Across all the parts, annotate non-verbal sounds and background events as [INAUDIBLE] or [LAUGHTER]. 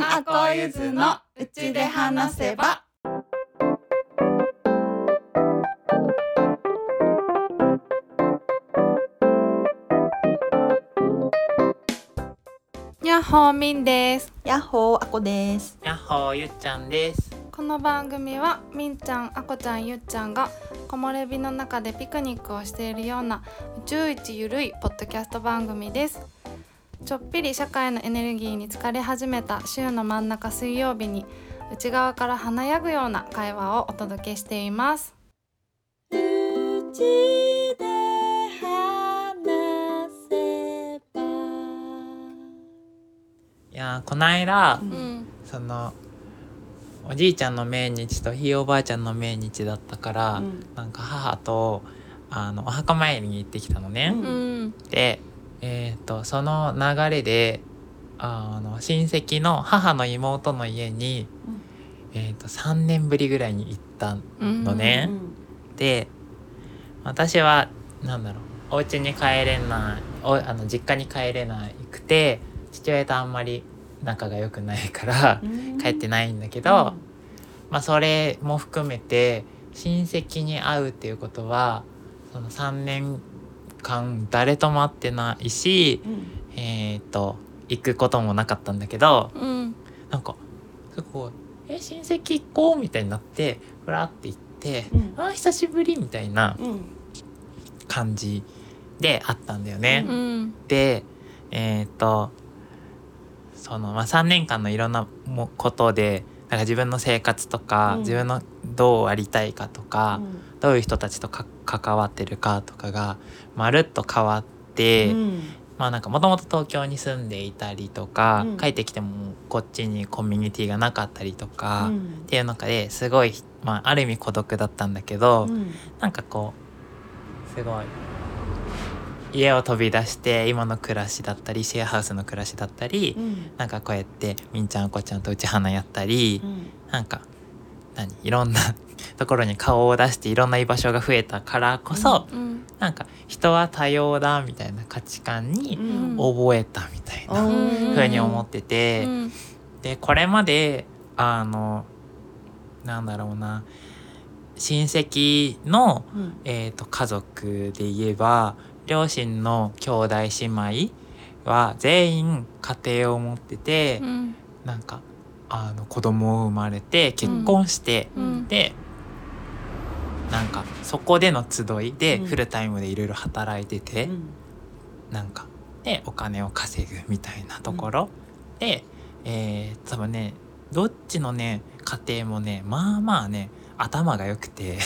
んあこゆずのうちで話せば。やっほーみんです。やっほーあこです。やっほーゆっちゃんです。この番組はみんちゃんあこちゃんゆっちゃんが木漏れ日の中でピクニックをしているような宇宙一ゆるいポッドキャスト番組ですちょっぴり社会のエネルギーに疲れ始めた週の真ん中水曜日に内側から華やぐような会話をお届けしています。うちで話せば。いやーこないだううんそのおじいちゃんの命日とひいおばあちゃんの命日だったから、うん。なんか母とあのお墓参りに行ってきたのね。うんうん。でえっ、とその流れであの親戚の母の妹の家に、えー、と3年ぶりぐらいに行ったのね。で私はなんだろうお家に帰れないおあの実家に帰れなくて父親とあんまり仲が良くないから帰ってないんだけど、まあそれも含めて親戚に会うっていうことはその3年間誰とも会ってないしえっ、と行くこともなかったんだけどうん。なんかすごい「え親戚行こう」みたいになってふらって行ってうん「あー久しぶり」みたいなうん。感じであったんだよね。うん。でえっ、とその、まあ、3年間のいろんなもことでなんか自分の生活とか、うん。自分のどうありたいかとか、どういう人たちとか関わってるかとかがまるっと変わって、うん。まあなんかもともと東京に住んでいたりとか、うん。帰ってきてもこっちにコミュニティがなかったりとか、っうん。ていう中ですごい、まあ、ある意味孤独だったんだけど、うん。なんかこうすごい家を飛び出して今の暮らしだったりシェアハウスの暮らしだったり、うん。なんかこうやってみんちゃんあこちゃんとうち花やったり、うん。なんか何いろんな [LAUGHS] ところに顔を出していろんな居場所が増えたからこそ、うん。なんか人は多様だみたいな価値観にうん。覚えたみたいなうん。風に思ってて、うん。でこれまであのなんだろうな親戚のうん。えー、と家族で言えば両親の兄弟姉妹は全員家庭を持ってて、うん。なんかあの子供を生まれて結婚して、うん。でなんかそこでの集いでうん。フルタイムでいろいろ働いてて、うん。なんかでお金を稼ぐみたいなところ、で、えー多分ねどっちのね家庭もねまあまあね頭が良くて。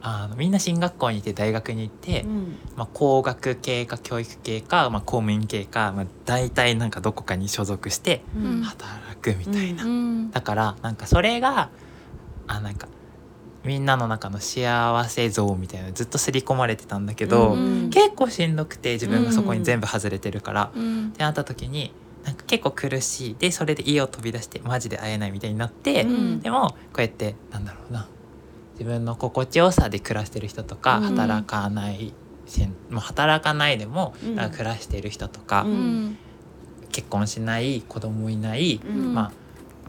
あのみんな進学校に行って大学に行って、うん。まあ、工学系か教育系か、まあ、公務員系か、まあ、大体なんかどこかに所属してうん。働くみたいな、うんだからなんかそれがあなんかみんなの中の幸せ像みたいなのずっと刷り込まれてたんだけど、うん。結構しんどくて自分がそこに全部外れてるから、うん。ってなった時になんか結構苦しい。でそれで家を飛び出してマジで会えないみたいになって、うん。でもこうやってなんだろうな。自分の心地よさで暮らしてる人とか、うん。働かないせんもう働かないでも、うん。暮らしてる人とか、結婚しない子供いない、うん。まあ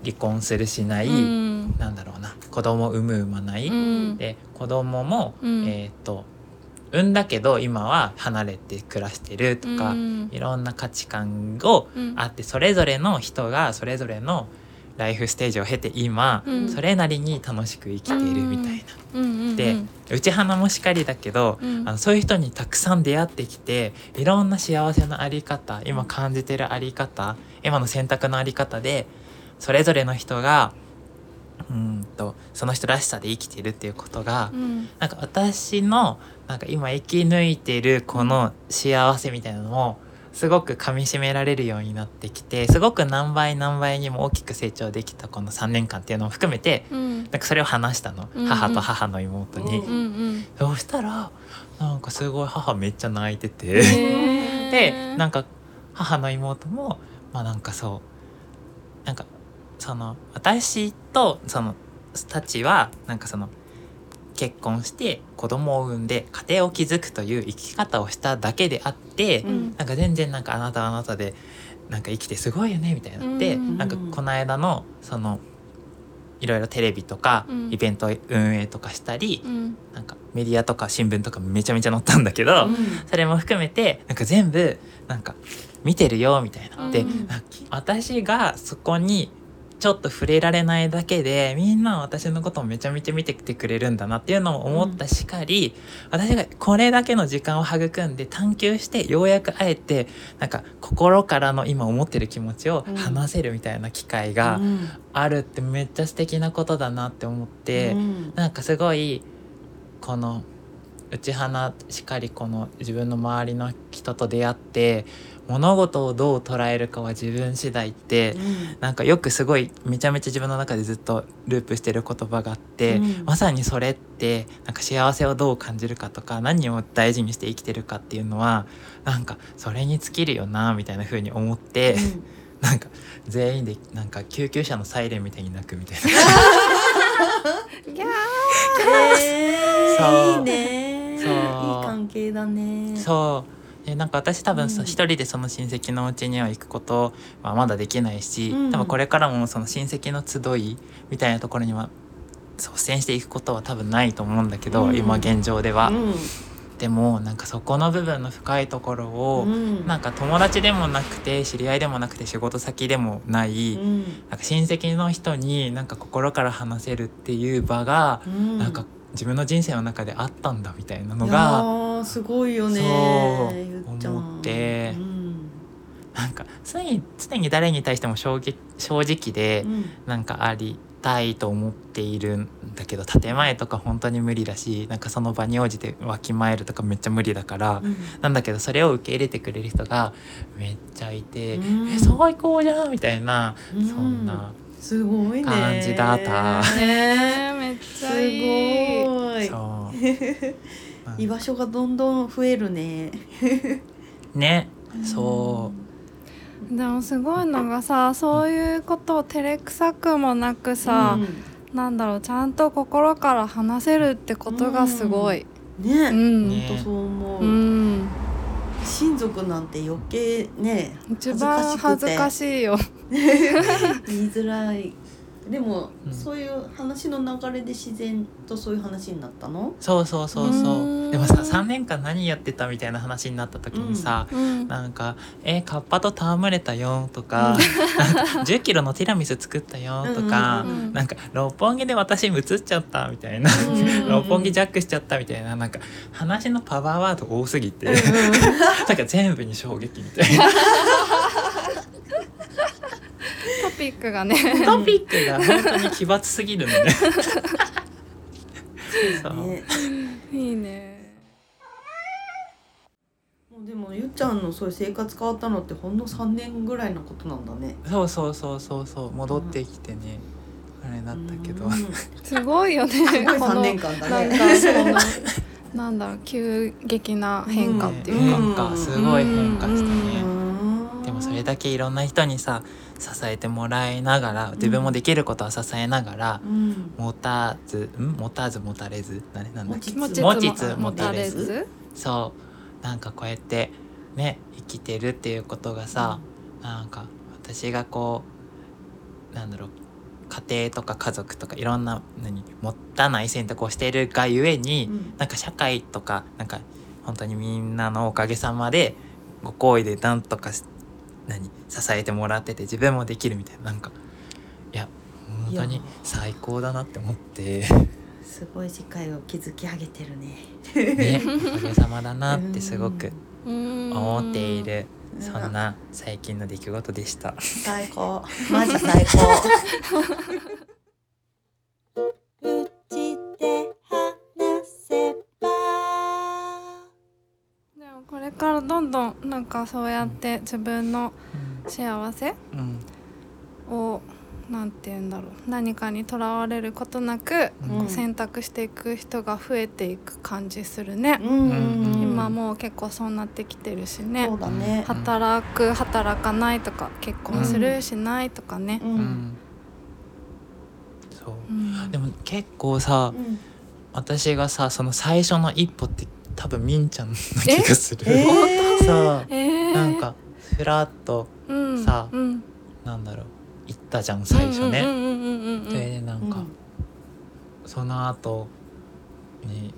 離婚するしない、うん。なんだろうな。子供産む産まない、うん。で子供も、うん。えーっと産んだけど今は離れて暮らしてるとか、うん。いろんな価値観をうん。あってそれぞれの人がそれぞれのライフステージを経て今、うん。それなりに楽しく生きているみたいな。うん。うんでうち花もしかりだけど、うん。あのそういう人にたくさん出会ってきていろんな幸せのあり方今感じてるあり方今の選択のあり方でそれぞれの人がうんとその人らしさで生きてるっていうことが、うん。なんか私のなんか今生き抜いてるこの幸せみたいなのもすごく噛みしめられるようになってきてすごく何倍何倍にも大きく成長できたこの3年間っていうのを含めてうん。なんかそれを話したの、うんうん。母と母の妹に。うんうんうん。そうしたらなんかすごい母めっちゃ泣いてて。でなんか母の妹もまあなんかそうなんかその私とそのたちはなんかその結婚して子供を産んで家庭を築くという生き方をしただけであって、うん。なんか全然なんかあなたはあなたでなんか生きてすごいよねみたいにな。って、うん。なんかここの間のそのいろいろテレビとかうん。イベント運営とかしたり、うん。なんかメディアとか新聞とかめちゃめちゃ載ったんだけど、うん。それも含めてなんか全部なんか見てるよみたいな。で私がそこにちょっと触れられないだけでみんなは私のことをめちゃめちゃ見てきてくれるんだなっていうのを思ったしかり、私がこれだけの時間を育んで探求してようやくあえてなんか心からの今思ってる気持ちを話せるみたいな機会がうんあるってめっちゃ素敵なことだなって思って。うんなんかすごいこの内花しかりこの自分の周りの人と出会って物事をどう捉えるかは自分次第ってなんかよくすごいめちゃめちゃ自分の中でずっとループしてる言葉があって、うん。まさにそれってなんか幸せをどう感じるかとか何を大事にして生きてるかっていうのはなんかそれに尽きるよなみたいな風に思って、[LAUGHS] なんか全員でなんか救急車のサイレンみたいに泣くみたいな。ギャー。え [LAUGHS] そう。ー、いいねそう。いい関係だね。そう。でなんか私多分そうん。一人でその親戚のうちには行くことはまだできないし、うん。多分これからもその親戚の集いみたいなところには率先していくことは多分ないと思うんだけど、うん。今現状では。うん。でもなんかそこの部分の深いところを、うん。なんか友達でもなくて知り合いでもなくて仕事先でもない、うん。なんか親戚の人になんか心から話せるっていう場が、うん。なんか自分の人生の中であったんだみたいなのが。ーすごいよねそう思って。うん。なんか常に常に誰に対しても正直正直でうん。なんかありたいと思っているんだけど建前とか本当に無理だしなんかその場に応じてわきまえるとかめっちゃ無理だから、うん。なんだけどそれを受け入れてくれる人がめっちゃいて「うん。え最高じゃん!」みたいな、うん。そんなすごいね。感じだった。ねえめっちすゃいいごいそう。[LAUGHS] 居場所がどんどん増えるね。[LAUGHS] ね。そう。でもすごいのがさそういうことを照れくさくもなくさ、なんだろうちゃんと心から話せるってことがすごい。うん、ね。ほんとそう思う、うん、親族なんて余計ね一番恥ずかしいよ。[LAUGHS] 言いづらいでも、うん。そういう話の流れで自然とそういう話になったの？そうそうそうそう。うん。でもさ3年間何やってたみたいな話になった時にさ、うん、なんか「えカッパと戯れたよ」とか「なん。[LAUGHS] か10キロのティラミス作ったよ」とか、なんか「六本木で私映っちゃった」みたいな「うん [LAUGHS] 六本木ジャックしちゃった」みたいななんか話のパワーワード多すぎて、うん [LAUGHS] なんか全部に衝撃みたいな。トピックがね。トピックが本当に奇抜すぎるのね。[LAUGHS] ねいいね。もうでもゆっちゃんのそういう生活変わったのってほんの3年ぐらいのことなんだねそうそうそうそうそう戻ってきてね、あれだったけど、うんすごいよね。すごいこ3の年間だなんねかそのなんだろう急激な変化っていうか。変化すごい変化したね、もそれだけいろんな人にさ支えてもらいながら自分もできることは支えながら、うん。持たずん？持たず持たれず？何？なんだっけ？持ちつ持たれれず？ず。そう。なんかこうやってね生きてるっていうことがさ、なんか私がこうなんだろう家庭とか家族とかいろんな何持たない選択をしているがゆえに、うん。なんか社会とかなんか本当にみんなのおかげさまでご好意でなんとかし何支えてもらってて自分もできるみたいな。なんかいや本当に最高だなって思って。すごい世界を築き上げてるね。ねおかげさまだなってすごくうん。思っている。うん。そんな最近の出来事でした。最高。マジ最高これからどんどんなんかそうやって自分の幸せうん。をなんて言うんだろう。何かにとらわれることなく、うん。こう選択していく人が増えていく感じするね、うん。うん。今もう結構そうなってきてるしね、そうだね。働く働かないとか結婚する、しないとかね。う、うんん。そう。うん。でも結構さうん。私がさその最初の一歩って多分みんちゃんの気がする。え？ー？そうえー、なんかふらっとうんさうん。なんだろう行ったじゃん最初ね。でなんか、うん。その後に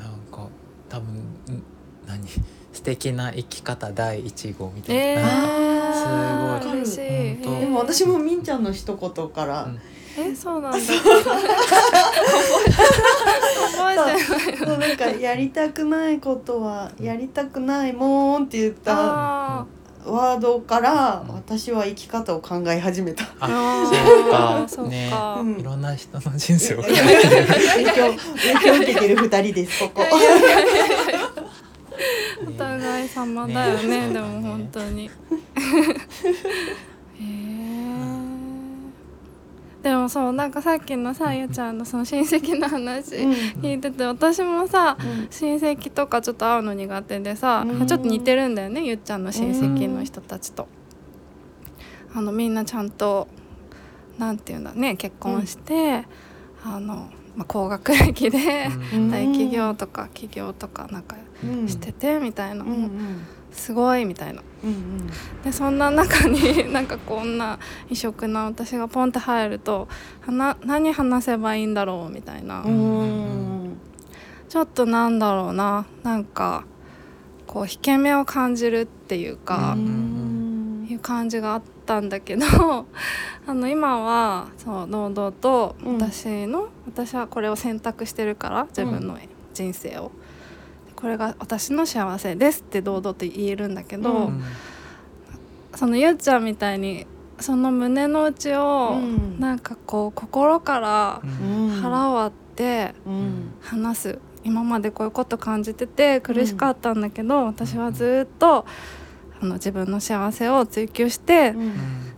なんか多分ん何？素敵な生き方第一号みたいな。えなんかすごい。でも私もみんちゃんの一言から、うん。えそうなんだ [LAUGHS] そうなんかやりたくないことはやりたくないもんって言ったあワードからうん私は生き方を考え始めた。ああそうか。そうか、ね。うん。いろんな人の人生を影響影響受けてる二人ですここ。お互い様だよねね。でも本当に。へえでもそうなんかさっきのさゆちゃんのその親戚の話うん。聞いてて私もさうん。親戚とかちょっと会うの苦手でさ、うん。ちょっと似てるんだよねゆっちゃんの親戚の人たちと。あのみんなちゃんとなんていうんだね結婚して、あの、まあ、高学歴で、うん。大企業とか企業とかなんかうん。しててみたいな、うんうんすごいみたいな。うんでそんな中に [LAUGHS] なんかこんな異色な私がポンって入るとはな何話せばいいんだろうみたいな。うんうんちょっとなんだろうな。なんかこう引け目を感じるっていうか、うんいう感じがあったんだけど [LAUGHS] あの今はそう堂々とうん。私の、私はこれを選択してるから自分の人生を、これが私の幸せですって堂々と言えるんだけど、うん。そのゆっちゃんみたいにその胸の内を、うん。なんかこう心からうん。腹割ってうん。話す。今までこういうこと感じてて苦しかったんだけど、私はずっとあの自分の幸せを追求して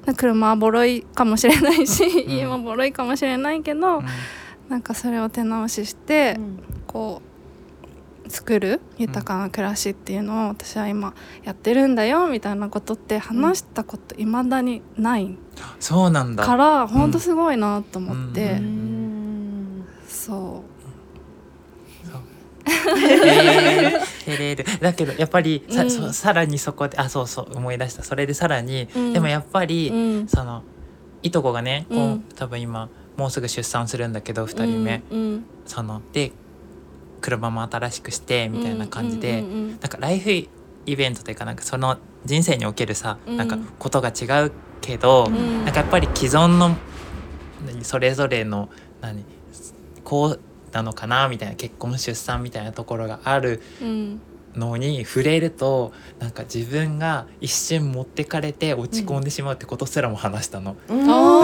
う、ん。車はボロいかもしれないし、ん。家もボロいかもしれないけど、なんかそれを手直しして、こう作る豊かな暮らしっていうのを私は今やってるんだよみたいなことって話したこといまだにないそうなんだ。から、ほんとすごいなと思って、うん。そえー照れるだけどやっぱりさ,うんそ、さらにそこであそうそう思い出したそれでさらに、うんでもやっぱう、り、うん、そのいとこがねこう、うん多分今もうすぐ出産するんだけど2人目、そので車も新しくしてみたいな感じで、うんうんうんなんかライフイベントというかなんかその人生におけるさ、うん。なんかことが違うけど、うん。なんかやっぱり既存の何それぞれの何こうなのかなみたいな結婚出産みたいなところがあるうん。のに触れるとなんか自分が一瞬持ってかれて落ち込んでしまうってことすらも話したの、うん。そ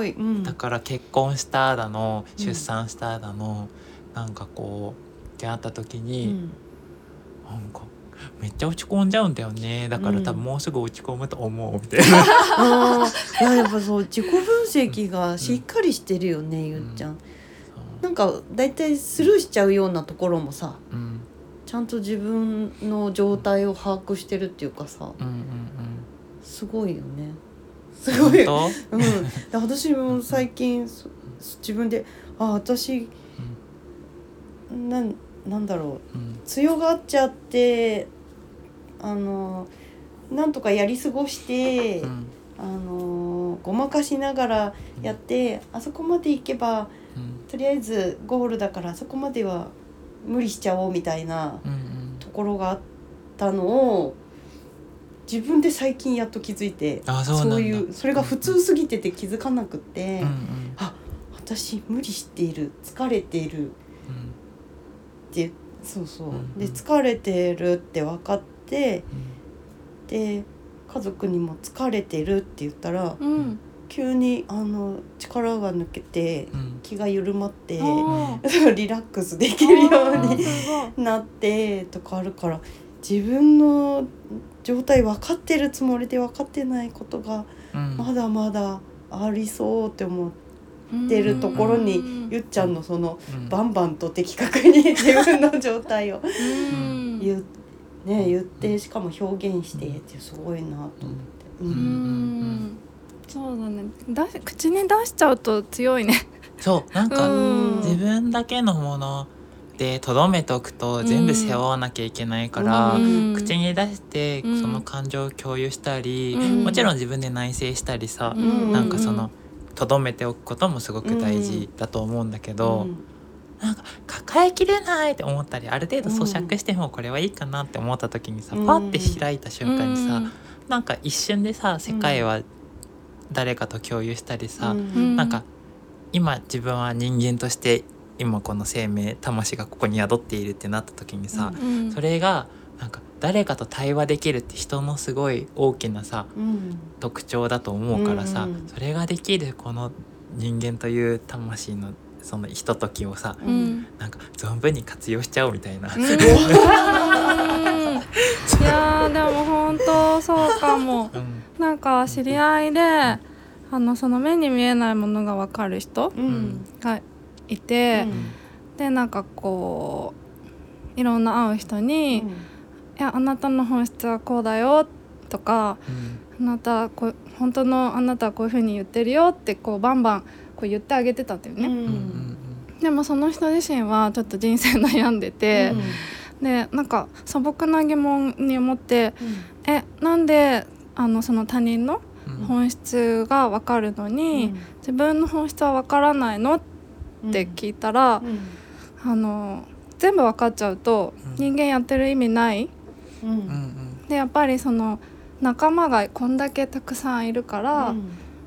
う。[LAUGHS] だから結婚しただのうん。出産しただの、なんかこう出会った時うに、ん。なんかめっちゃ落ち込んじゃうんだよね。だからうん。多分もうすぐ落ち込むと思うみたいな。[LAUGHS] あー。いややっぱそう自己分析がしっかりしてるよね、ゆっちゃん。なんかだいたいスルーしちゃうようなところもさうん。ちゃんと自分の状態を把握してるっていうかさうんうんすごいよね。すうんごい。本うん、で私も最近そ自分であ私なんなんだろう。当うん。強がっちゃってあのなんとかやり過ごして、うん。あのごまかしながらやって、あそこまで行けばうん。とりあえずゴールだからあそこまでは無理しちゃおうみたいなうんうん。ところがあったのを自分で最近やっと気づいてあそういうそれが普通すぎてて気づかなくって、うんうん。私無理している疲れているうんってそうそう、うんで疲れてるって分かってで家族にも疲れてるって言ったらうん。急にあの力が抜けてうん。気が緩まって [LAUGHS] リラックスできるようになってとかあるから自分の状態分かってるつもりで分かってないことがうん。まだまだありそうって思ってるところにうん。ゆっちゃんのそのうん。バンバンと的確に自分の状態をうん。言,、ね、言ってしかも表現してってすごいなと思って。ううん。ん。そうだねだし口に出しちゃうと強いねそうなん。かうん。自分だけのものでとどめておくと全部背負わなきゃいけないから、うん。口に出してうん。その感情を共有したり、うん。もちろん。自分で内省したりさ、うん。なん。かそのとどめておくこともすごく大事だと思うんだけど、なんか抱えきれないって思ったりある程度咀嚼してもこれはいいかなって思った時にさ、うん。パッて開いた瞬間にさ、うん。なんか一瞬でさ世界は誰かと共有したりさ、ん。なんか今自分は人間として今この生命魂がここに宿っているってなった時にさ、うん。それがなんか誰かと対話できるって人のすごい大きなさうん。特徴だと思うからさ、うんうん。それができるこの人間という魂のそのひとときをさううん。んなんか存分に活用しちゃおうみたいな。[LAUGHS] いやーでも本当そうかも。[LAUGHS] うん。なんか知り合いであのその目に見えないものが分かる人うん。がいて、うん。でなんかこういろんな会う人に「いやあなたの本質はこうだよ」とかうん「あなたこう本当のあなたはこういうふうに言ってるよ」ってこうバンバンこう言ってあげてたんだよね。うん。うんうんでもその人自身はちょっと人生悩んでて、でなんか素朴な疑問に思って「えなんであのその他人のうん。本質が分かるのに、自分の本質は分からないの?」って聞いたら、あの全部分かっちゃうとうん。人間やってる意味ないうんうん。うんでやっぱりその仲間がこんだけたくさんいるから、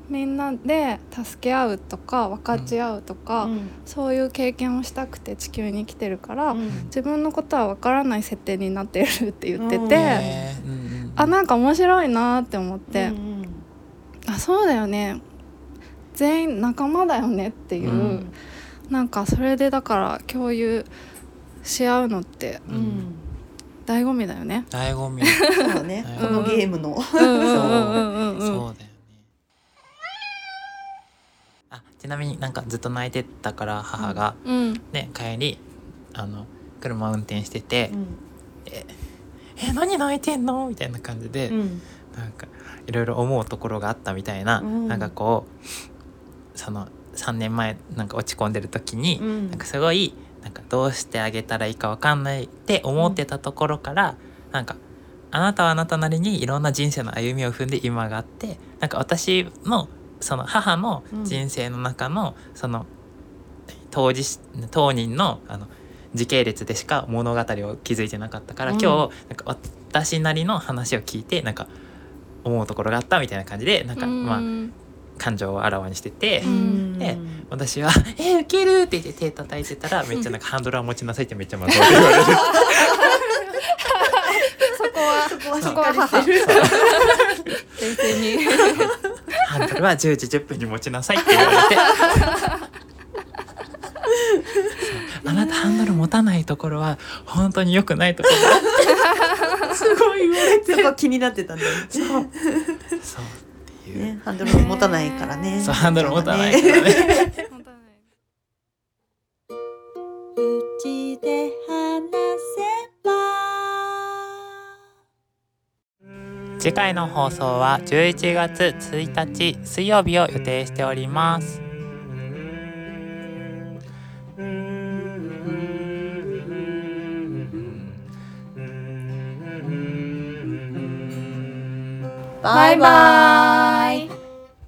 みんなで助け合うとか分かち合うとか、そういう経験をしたくて地球に来てるから、自分のことは分からない設定になってるって言ってうん。て、うんうんあなんか面白いなって思って、うんあそうだよね。全員仲間だよねっていう、うん。なんかそれでだから共有し合うのってうんうん醍醐味だよね。醍醐味。そうだね。[LAUGHS] うんこのゲームの。う。んうんうんうんうん。そうだよね。あちなみになんかずっと泣いてたから母がうん。ね帰りあの車運転しててうん「え何泣いてんの?」みたいな感じで、うん。なんかいろいろ思うところがあったみたいな、うん。なんかこうその3年前なんか落ち込んでる時に、うん。なんかすごいなんかどうしてあげたらいいかわかんないって思ってたところから、なんかあなたはあなたなりにいろんな人生の歩みを踏んで今があってなんか私のその母の人生の中のその当事当人のあの時系列でしか物語を築いてなかったから、うん。今日なんか私なりの話を聞いてなんか思うところがあったみたいな感じでなんか、まあ感情をあらわにしてて、うん。で私は「えウケる!」って言って手叩いてたらめっちゃなんかハンドルは持ちなさいってめっちゃまとって言われる。そこはそこはしっそこはかりしてる冷静に。ハンドルは10時10分に持ちなさいって言われて。あなたハンドル持たないところは本当に良くないところだ。[LAUGHS] すごい言われて。そこ気になってたんだよね。そういう、ねハンドル持たないからね。そうハンドル持たないからね。[LAUGHS] うちで話せば。次回の放送は11月1日水曜日を予定しております。バイバイ